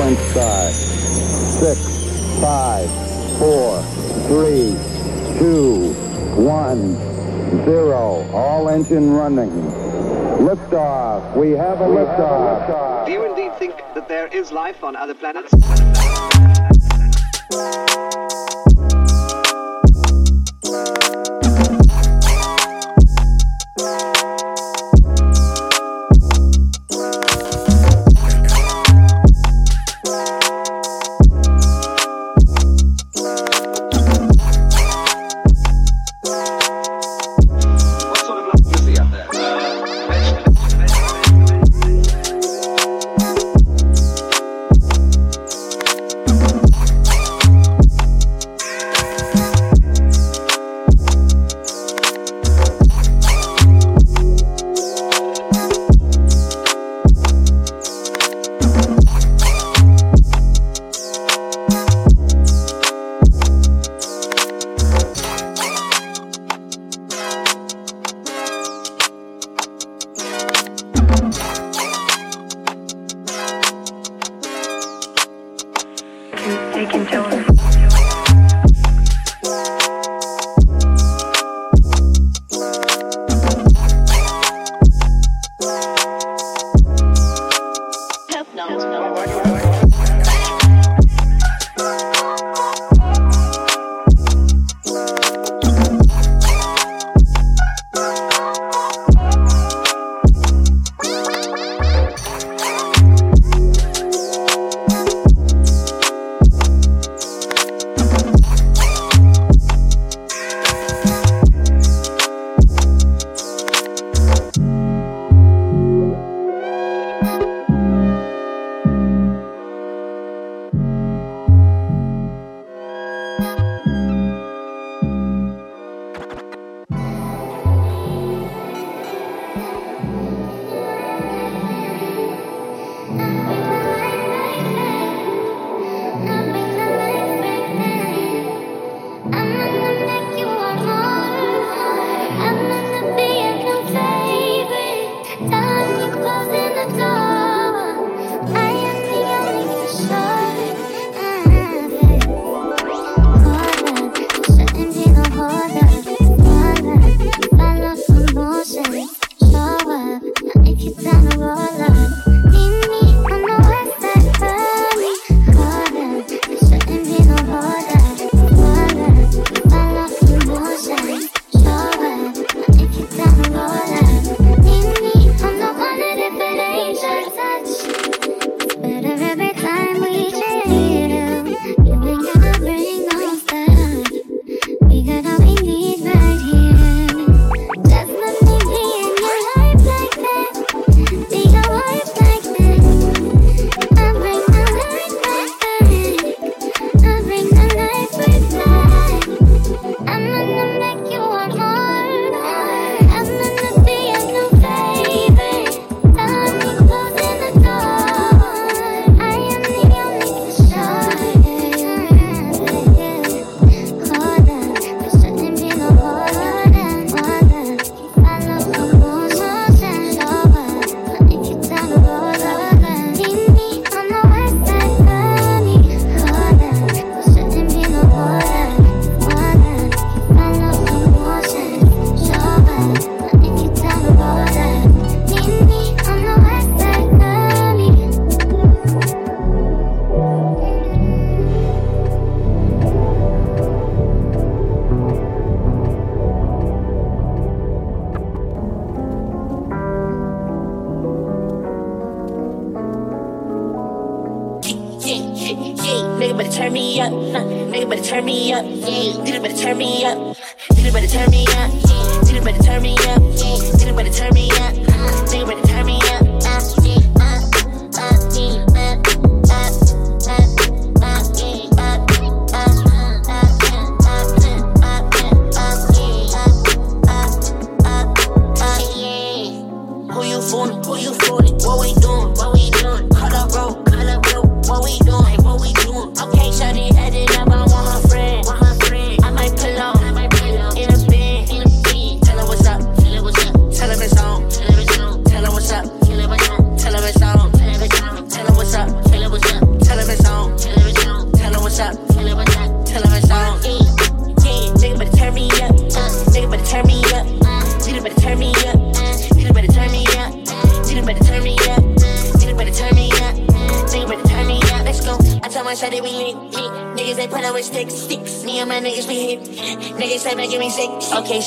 sequence. Six, five, four, three, two, one, zero. All engine running. Liftoff. We have a liftoff. Do you indeed think that there is life on other planets? turn me up. Nigga better turn me up. Nigga better turn me up. Nigga better turn me up. Nigga better turn me up. Nigga better turn me up. Nigga better turn me up.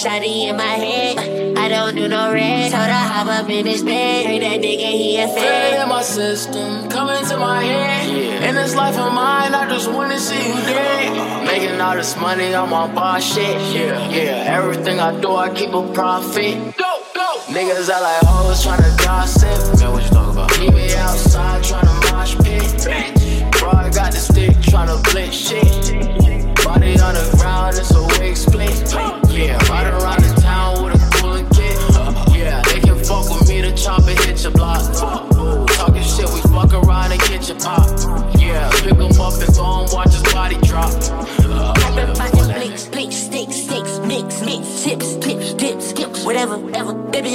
Sick. Okay, shawty in my head. I don't do no red. Told her hop up in his bed. Heard that nigga he a Fed fan. in my system, coming to my head. In this life of mine, I just wanna see you dead. Making all this money, I'm on boss shit. Yeah, yeah. Everything I do, I keep a profit. Go, go. Niggas out like hoes tryna gossip. Man, what you talk about? Keep me outside tryna mosh pit. Bro, I got the stick tryna blitz shit. Body on the ground, it's a wig split. Yeah,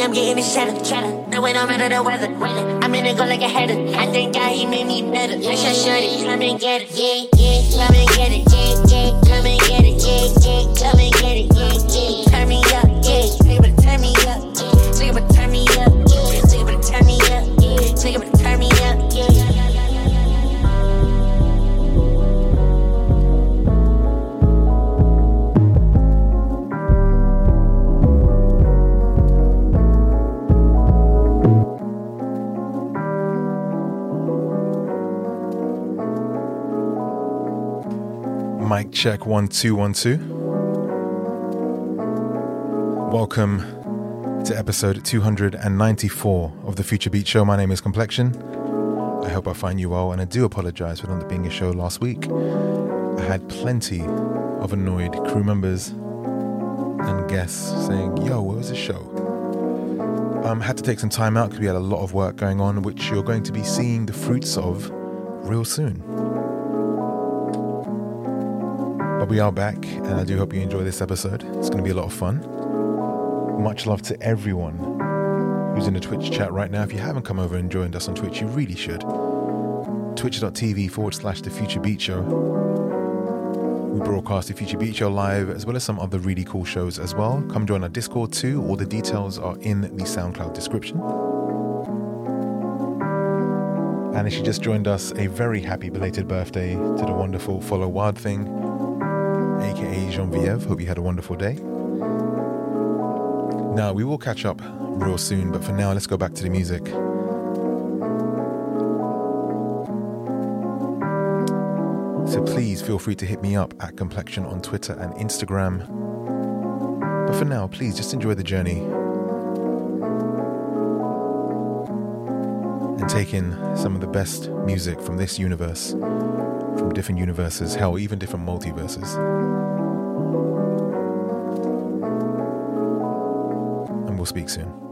I'm getting this cheddar, cheddar. No, it don't matter the weather, weather. I'm in it go like a header. I think God he made me better. Yes, I should it. Come and get it, yeah, Mic check one two one two. Welcome to episode 294 of the Future Beats Show. My name is Complexion. I hope I find you well, and I do apologize for not being a show last week. I had plenty of annoyed crew members and guests saying, Yo, where was the show? Um, had to take some time out because we had a lot of work going on, which you're going to be seeing the fruits of real soon. We are back, and I do hope you enjoy this episode. It's going to be a lot of fun. Much love to everyone who's in the Twitch chat right now. If you haven't come over and joined us on Twitch, you really should. Twitch.tv forward slash The Future Beats Show. We broadcast The Future Beats Show live, as well as some other really cool shows as well. Come join our Discord too. All the details are in the SoundCloud description. And you just joined us, a very happy belated birthday to the wonderful Follow Wild Thing, Genevieve. Hope you had a wonderful day. Now, we will catch up real soon, but for now, let's go back to the music. So please feel free to hit me up at Complexion on Twitter and Instagram. But for now, please just enjoy the journey and take in some of the best music from this universe, from different universes, hell, even different multiverses. Speak soon.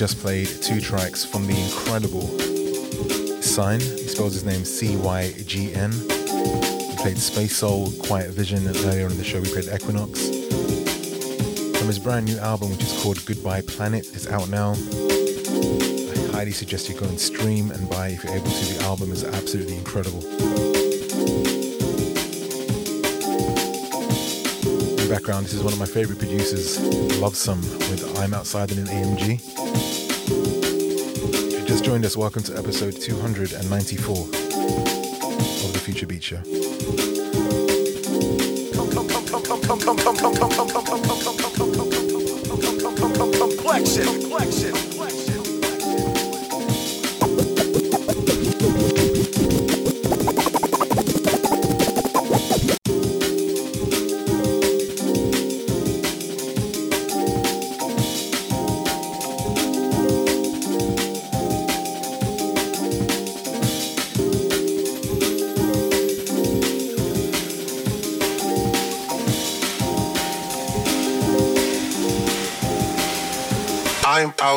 Just played two tracks from the incredible Sign. He spells his name C Y G N. We played Space Soul, Quiet Vision, and earlier in the show we played Equinox. From his brand new album, which is called Goodbye Planet, it's out now. I highly suggest you go and stream and buy if you're able to. The album is absolutely incredible. In the background, this is one of my favorite producers, Lovesome, with I'm Outside in an AMG. Just joined us, welcome to episode 294 of the Future Beats Show.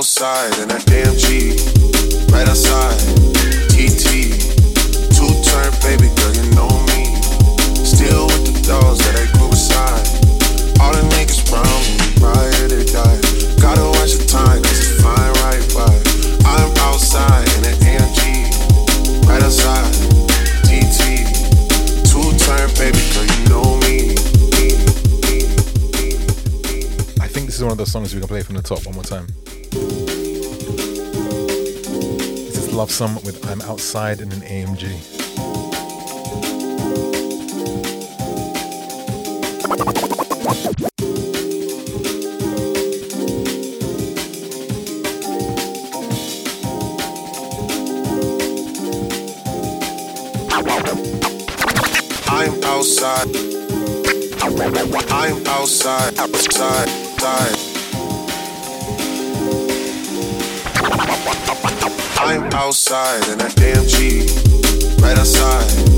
Outside in AMG, right outside. TT, two turn baby girl, you know me. Still with the that I grew beside. All the niggas brown me, die. Gotta watch the time, cause it's fine right by. I'm outside in an AMG, right outside. TT, two turn baby girl, you know me. I think this is one of those songs we can play from the top one more time. Some with I'm Outside in an AMG. I'm outside. I'm outside, I'm outside, I'm outside. I'm outside in a damn right outside.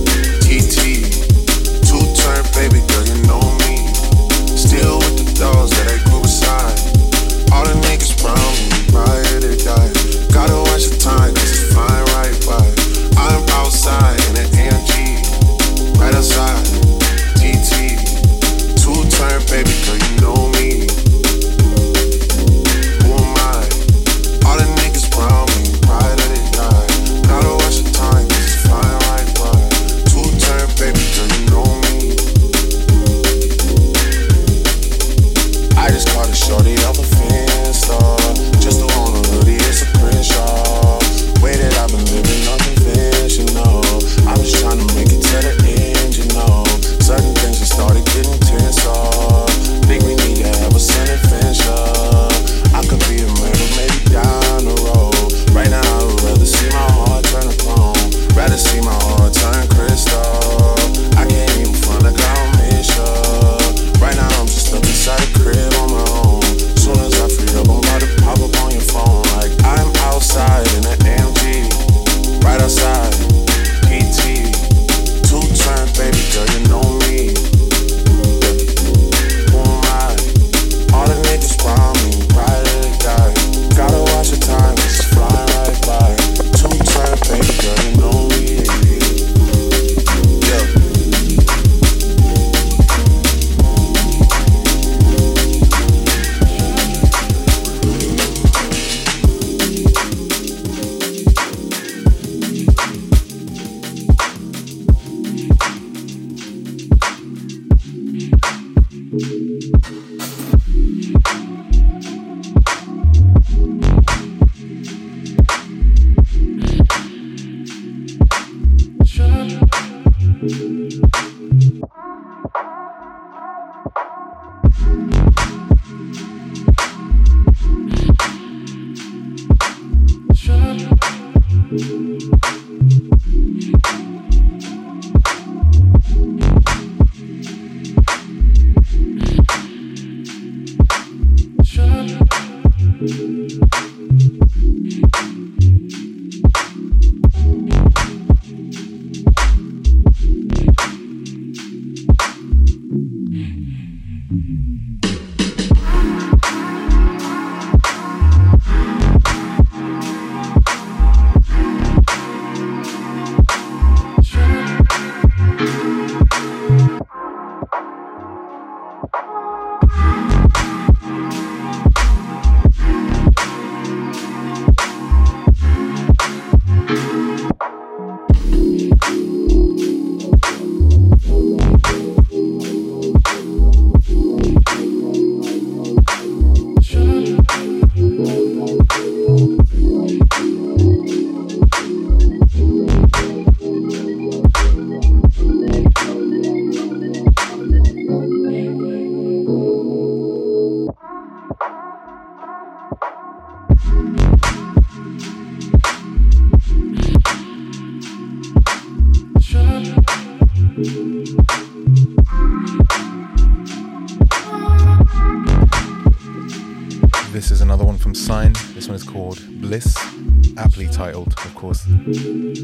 His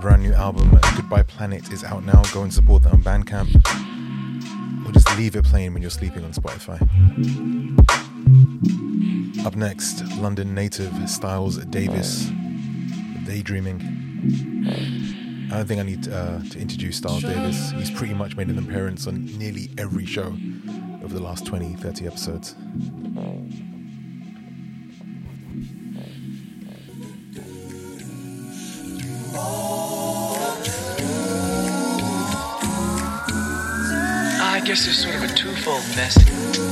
brand new album, Goodbye Planet, is out now. Go and support that on Bandcamp. Or just leave it playing when you're sleeping on Spotify. Up next, London native Styles Davis, Daydreaming. I don't think I need uh, to introduce Styles Davis. He's pretty much made an appearance on nearly every show over the last 20, 30 episodes. This is sort of a twofold message.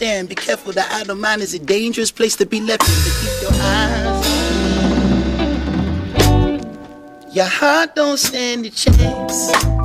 Staring. Be careful, the idle mind is a dangerous place to be left in. To keep your eyes. Your heart don't stand a chance.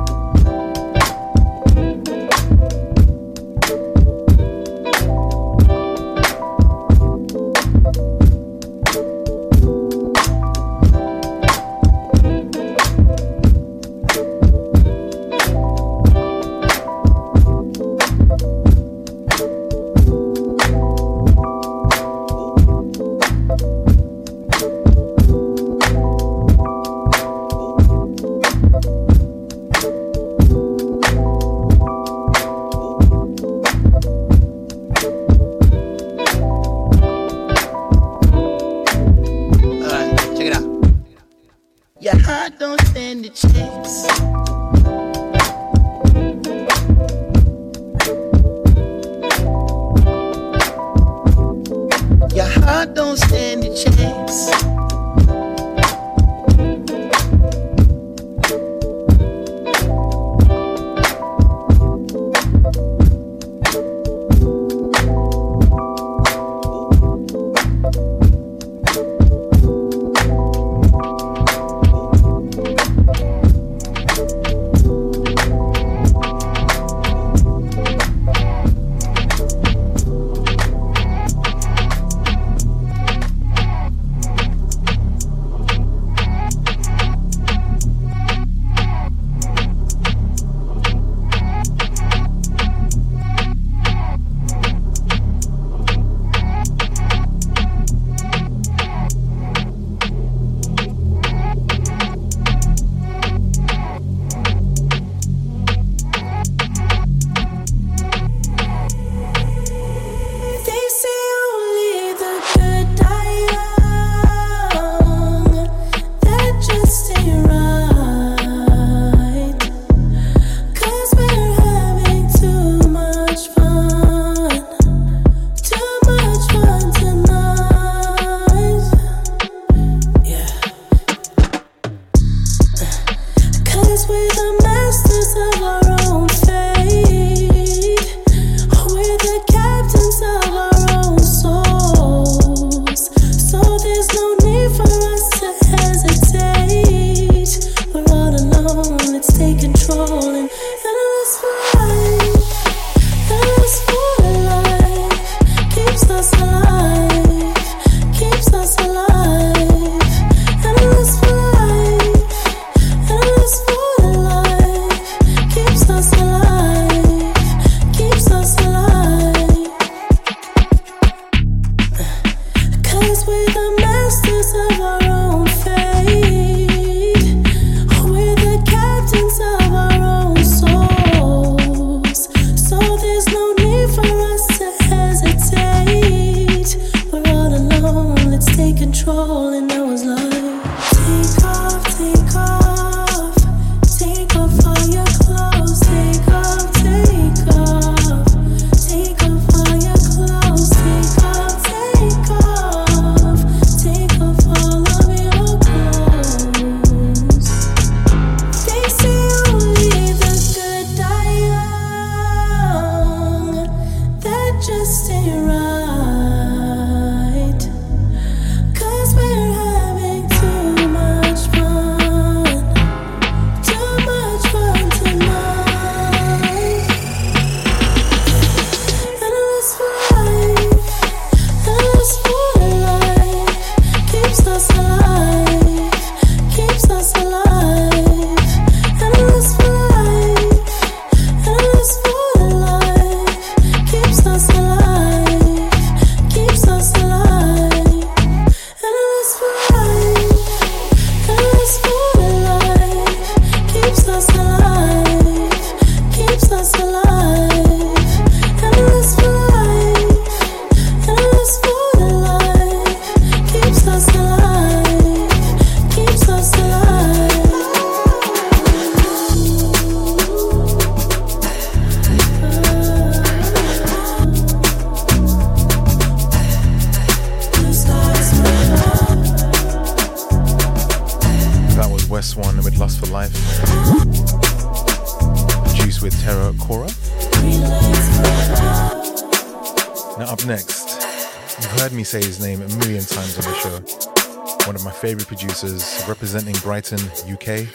me say his name a million times on the show. One of my favorite producers representing Brighton, UK.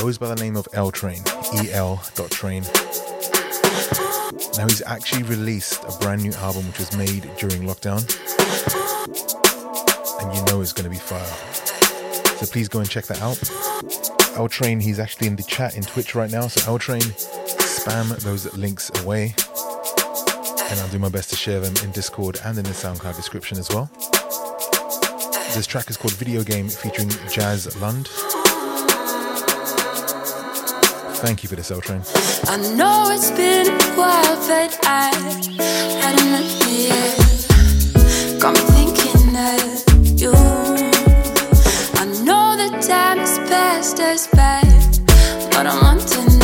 Goes by the name of L Train, EL Train. Now he's actually released a brand new album which was made during lockdown. And you know it's gonna be fire. So please go and check that out. L Train, he's actually in the chat in Twitch right now. So L Train, spam those links away. And I'll do my best to share them in Discord and in the SoundCloud description as well. This track is called Video Game featuring Jaz Lund. Thank you for this, Soul Train. I know it's been a while, but I had enough years. Got me thinking of you. I know the time has passed us by, but I'm wanting.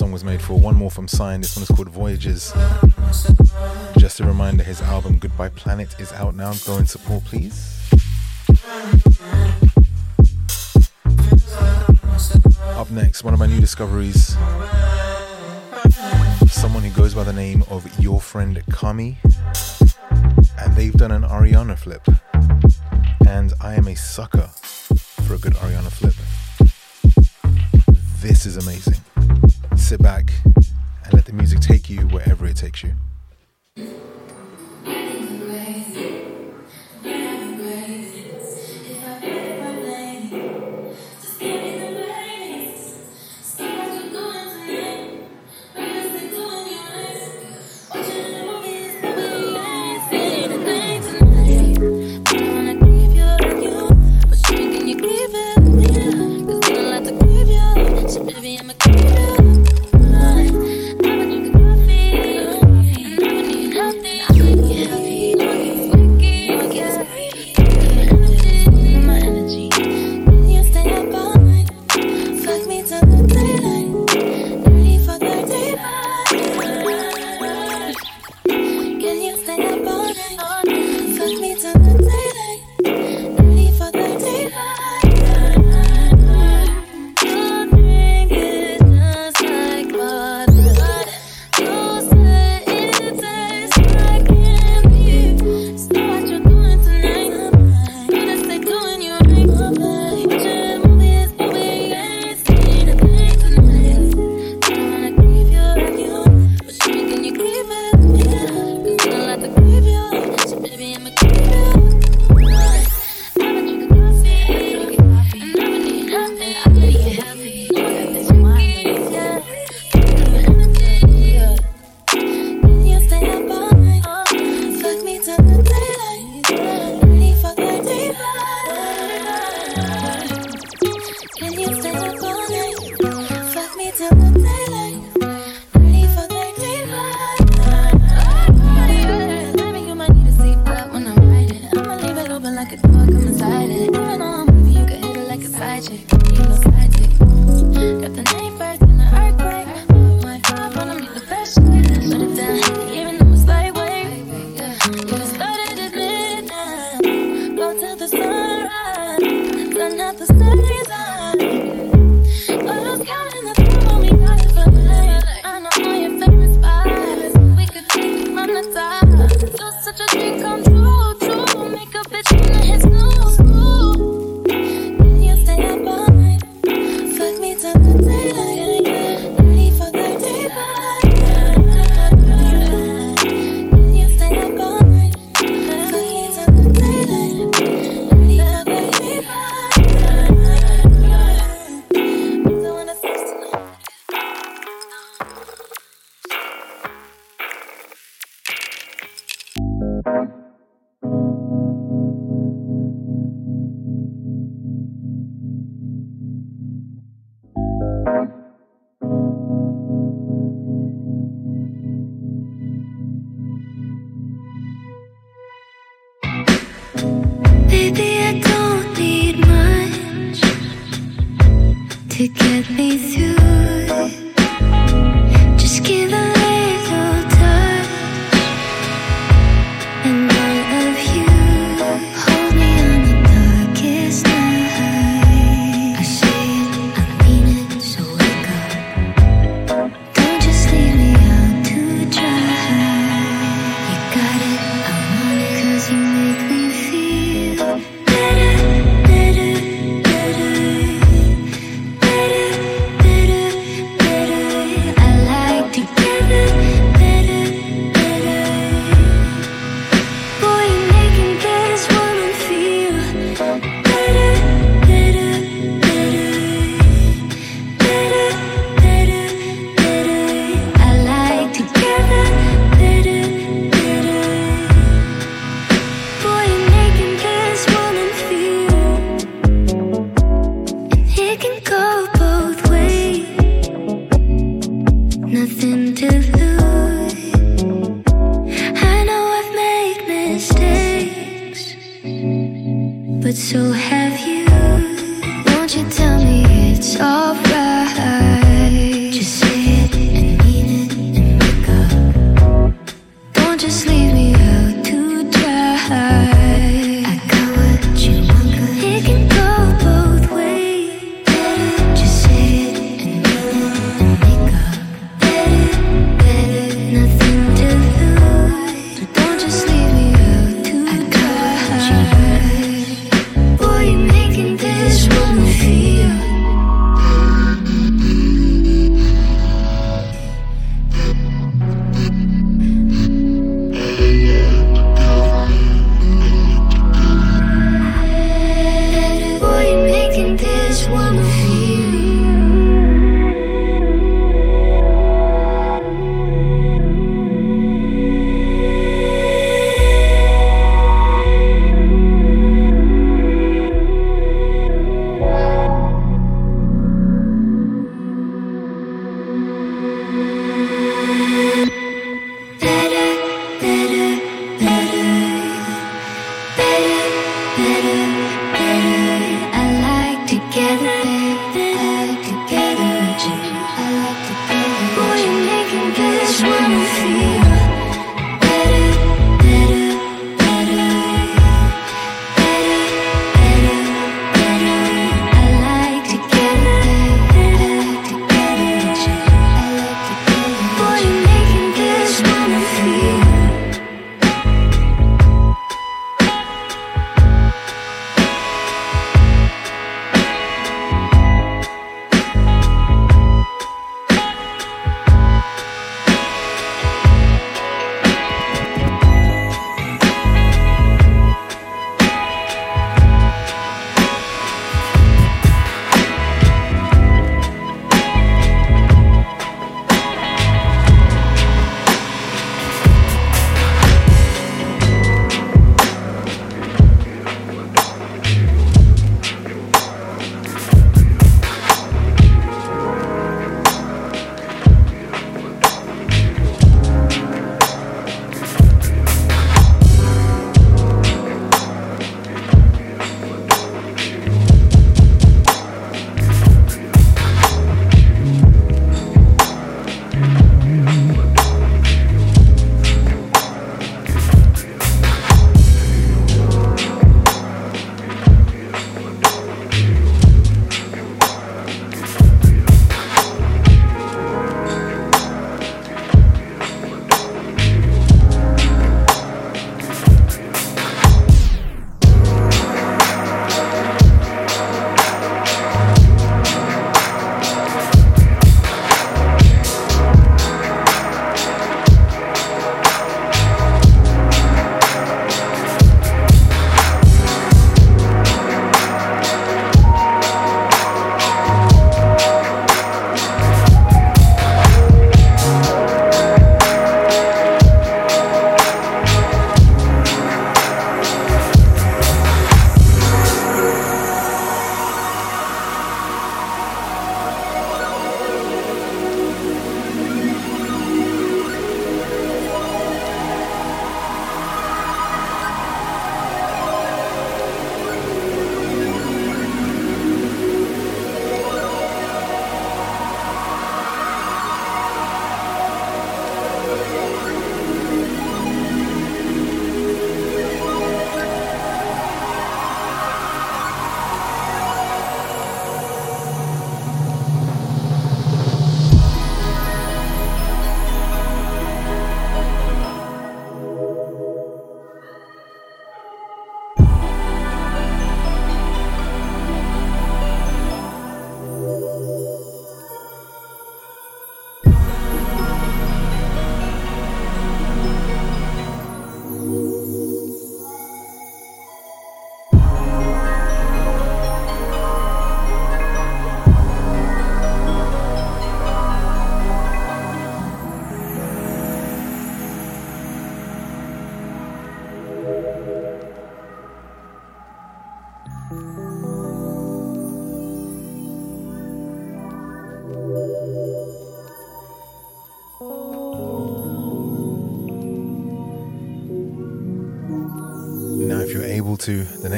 song was made for. One more from C Y G N. This one is called Voyagers. Just a reminder his album Goodbye Planet is out now. Go and support, please. Up next, one of my new discoveries. Someone who goes by the name of Your Friend Kami. And they've done an Ariana flip. And I am a sucker for a good Ariana flip. This is amazing. you.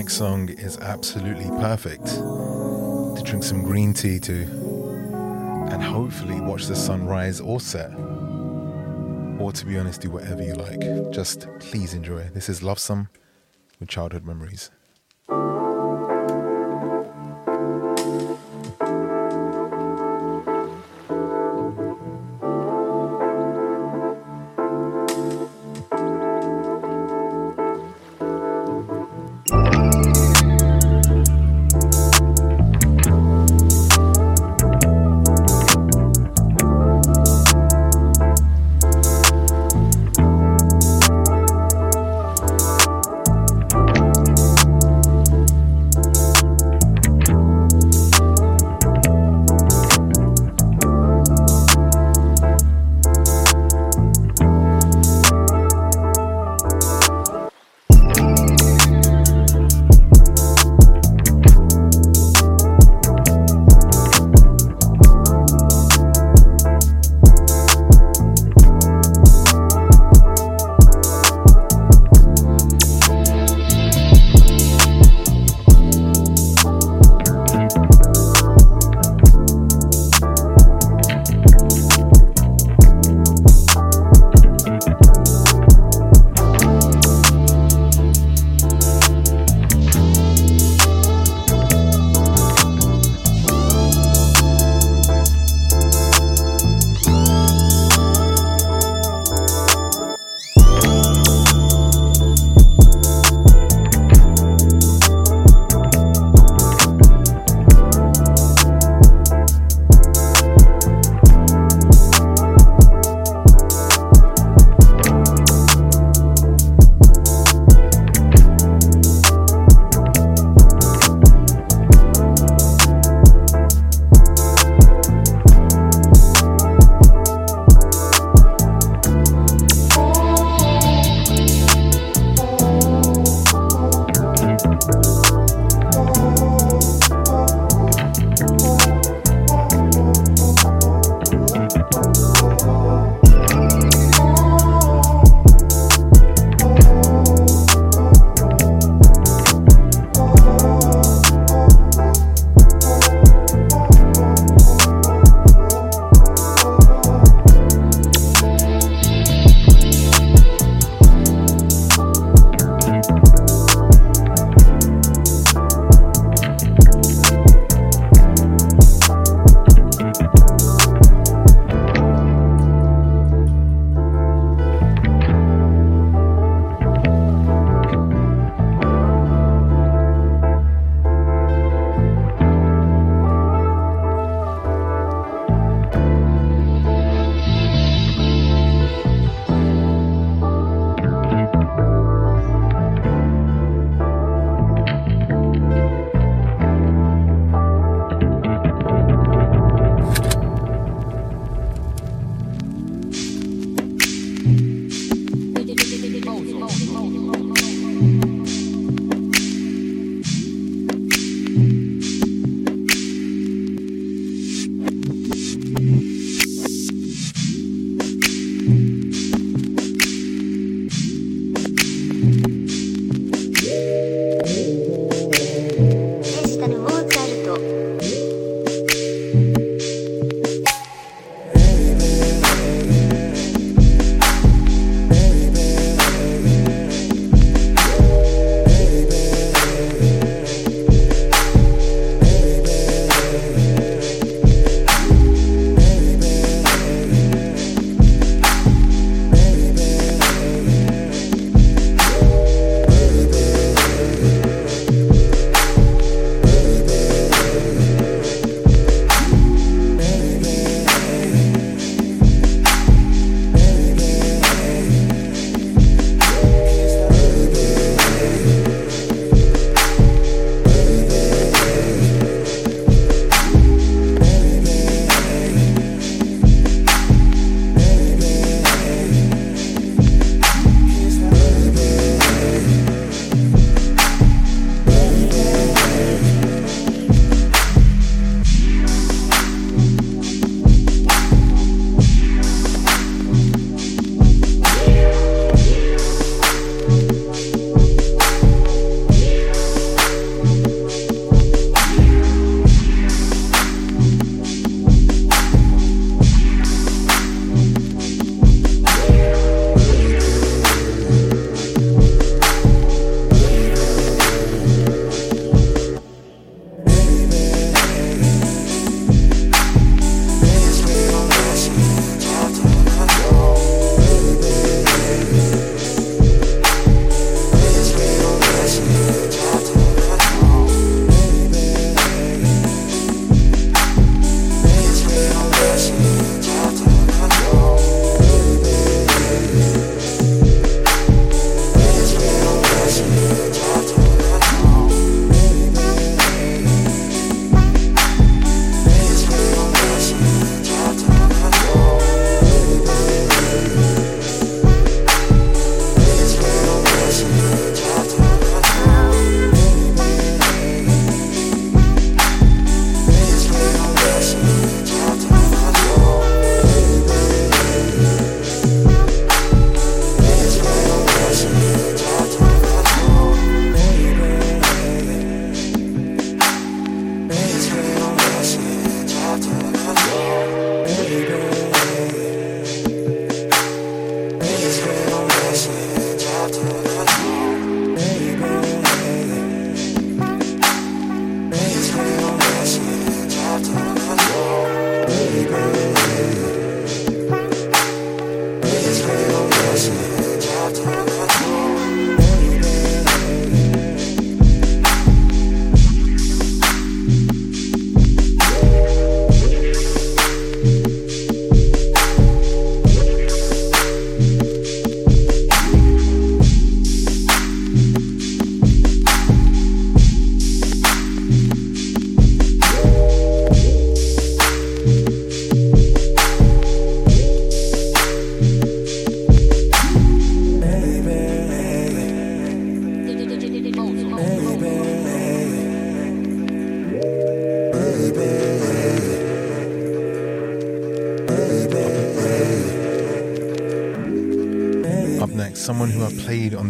Next song is absolutely perfect to drink some green tea to and hopefully watch the sun rise or set. Or to be honest, do whatever you like. Just please enjoy. This is Lovesome with Childhood Memories.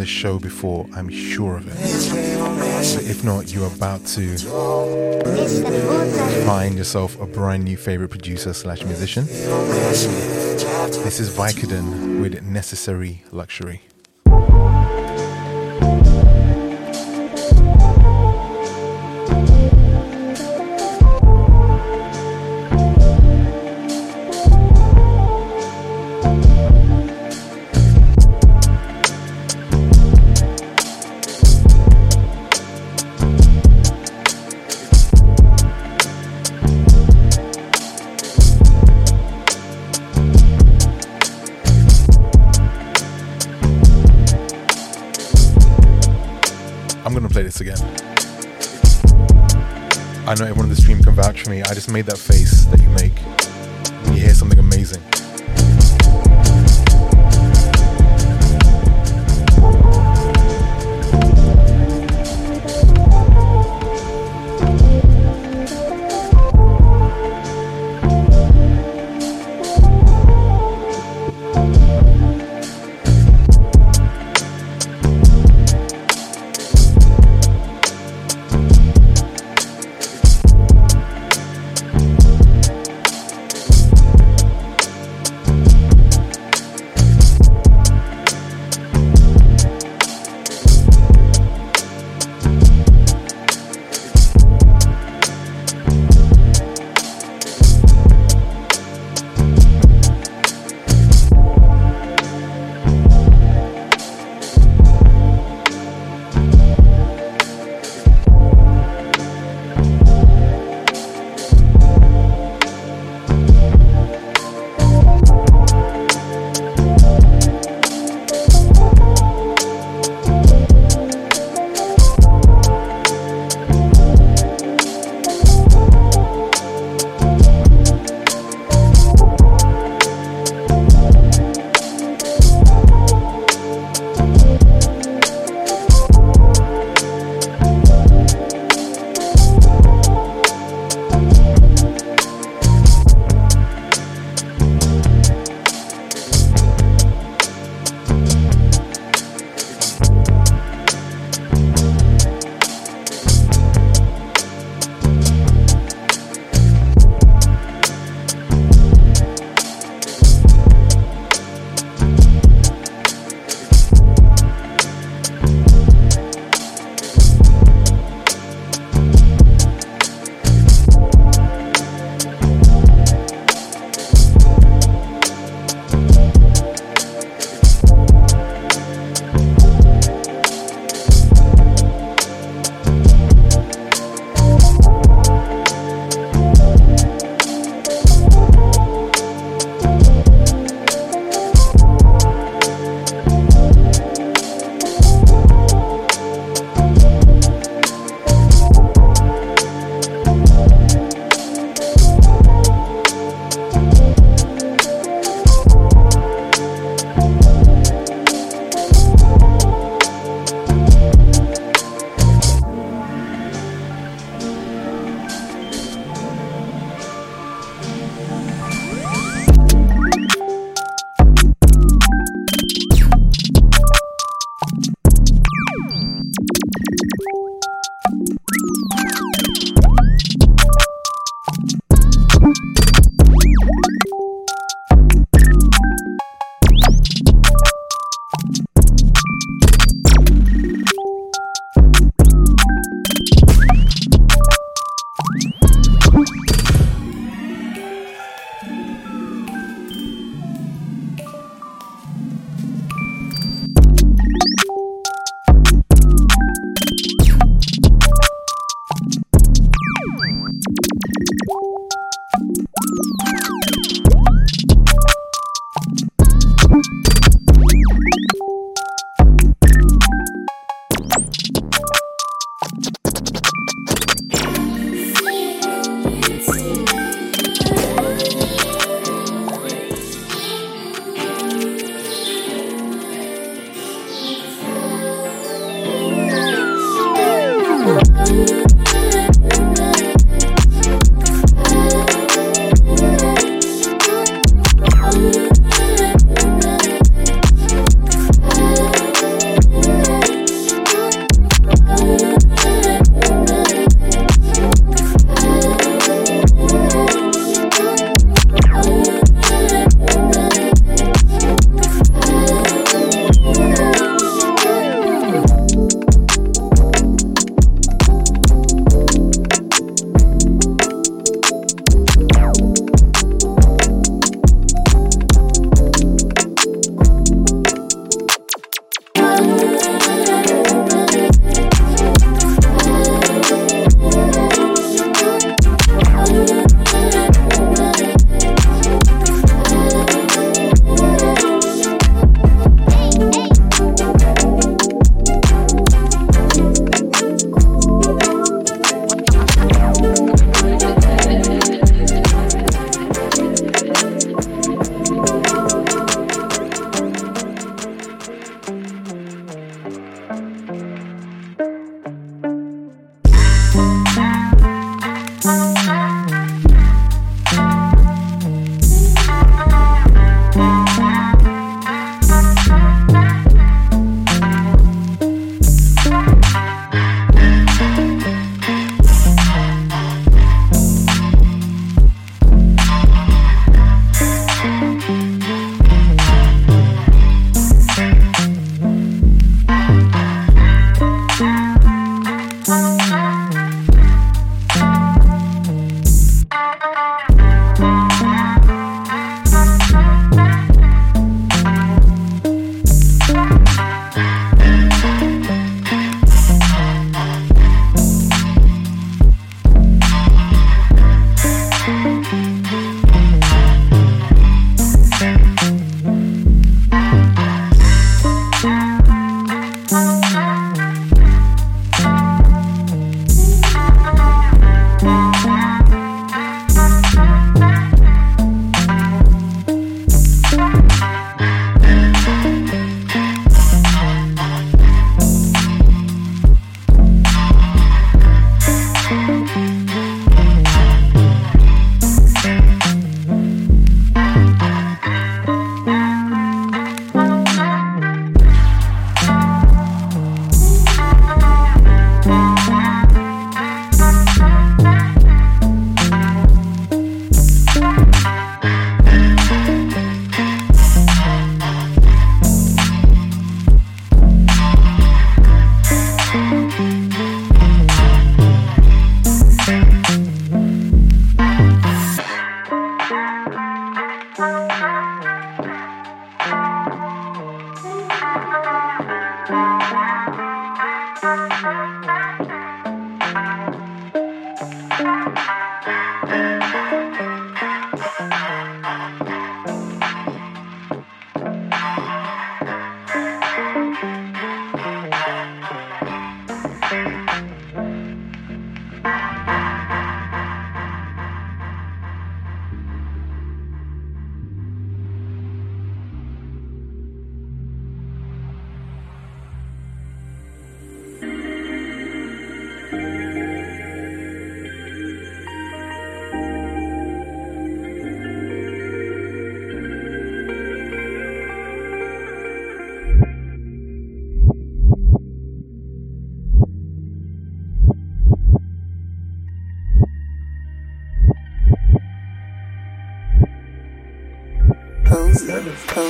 This show before. I'm sure of it. If not, you're about to find yourself a brand new favorite producer slash musician. This is Vikaden with Necessary Luxury.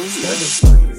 Jones Leatherface.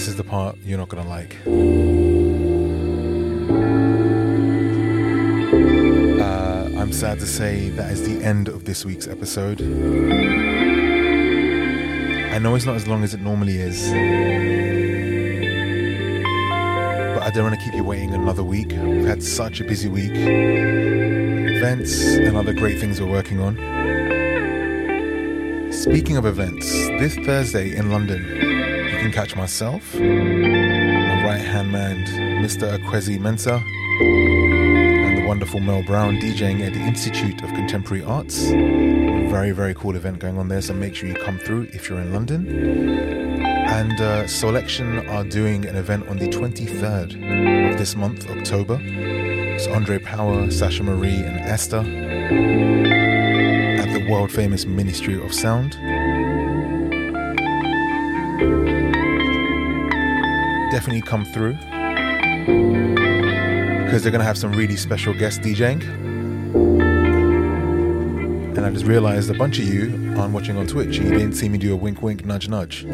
This is the part you're not gonna like. Uh, I'm sad to say that is the end of this week's episode. I know it's not as long as it normally is, but I don't want to keep you waiting another week. We've had such a busy week, events and other great things we're working on. Speaking of events, this Thursday in London, can catch myself, my right hand man, Mr. Akwezi Mensa, and the wonderful Mel Brown DJing at the Institute of Contemporary Arts. Very, very cool event going on there, so make sure you come through if you're in London. And uh, Selection are doing an event on the 23rd of this month, October. It's Andre Power, Sasha Marie, and Esther at the world famous Ministry of Sound. Definitely come through because they're going to have some really special guest DJing. And I just realized a bunch of you aren't watching on Twitch. And you didn't see me do a wink, wink, nudge, nudge.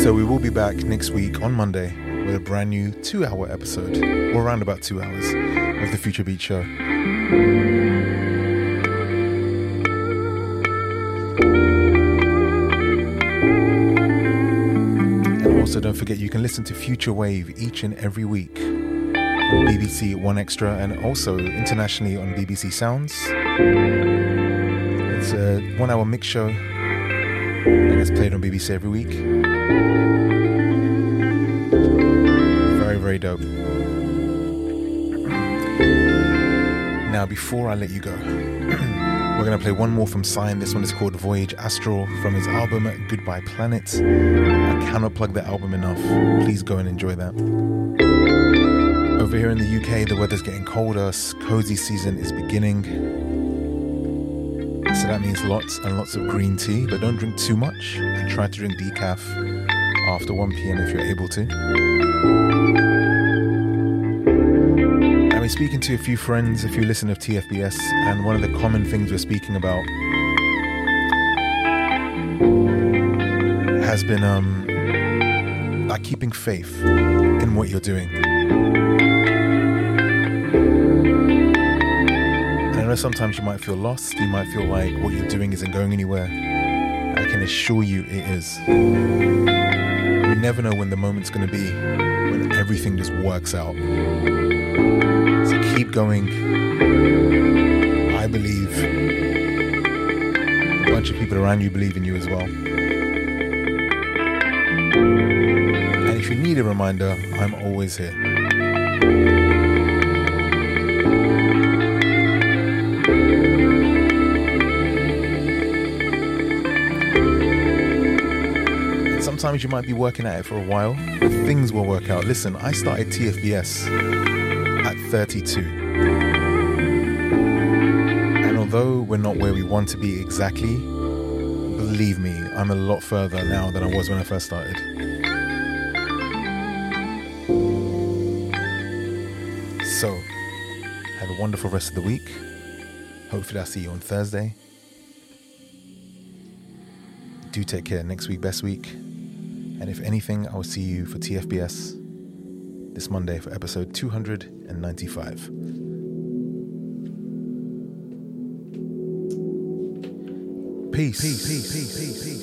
So we will be back next week on Monday with a brand new two-hour episode, or around about two hours, of the Future Beats Show. And also, don't forget you can listen to Future Wave each and every week on BBC 1Xtra and also internationally on BBC Sounds. It's a one-hour mix show and it's played on BBC every week. Dope. Now, before I let you go, we're going to play one more from C Y G N. This one is called Voyage Astral from his album Goodbye Planet. I cannot plug the album enough. Please go and enjoy that. Over here in the UK, the weather's getting colder, cozy season is beginning. So that means lots and lots of green tea, but don't drink too much and try to drink decaf after 1 pm if you're able to. Speaking to a few friends, a few listeners of TFBS, and one of the common things we're speaking about has been um, like keeping faith in what you're doing. I know sometimes you might feel lost, you might feel like what you're doing isn't going anywhere. I can assure you it is. You never know when the moment's going to be when everything just works out. Going. I believe. A bunch of people around you believe in you as well. And if you need a reminder, I'm always here. Sometimes you might be working at it for a while, but things will work out. Listen, I started TFBS 32. And although we're not where we want to be exactly, believe me, I'm a lot further now than I was when I first started. So, have a wonderful rest of the week. Hopefully, I'll see you on Thursday. Do take care. Next week, best week. And if anything, I will see you for TFBS this Monday for episode 295. Peace. Peace. Peace. Peace.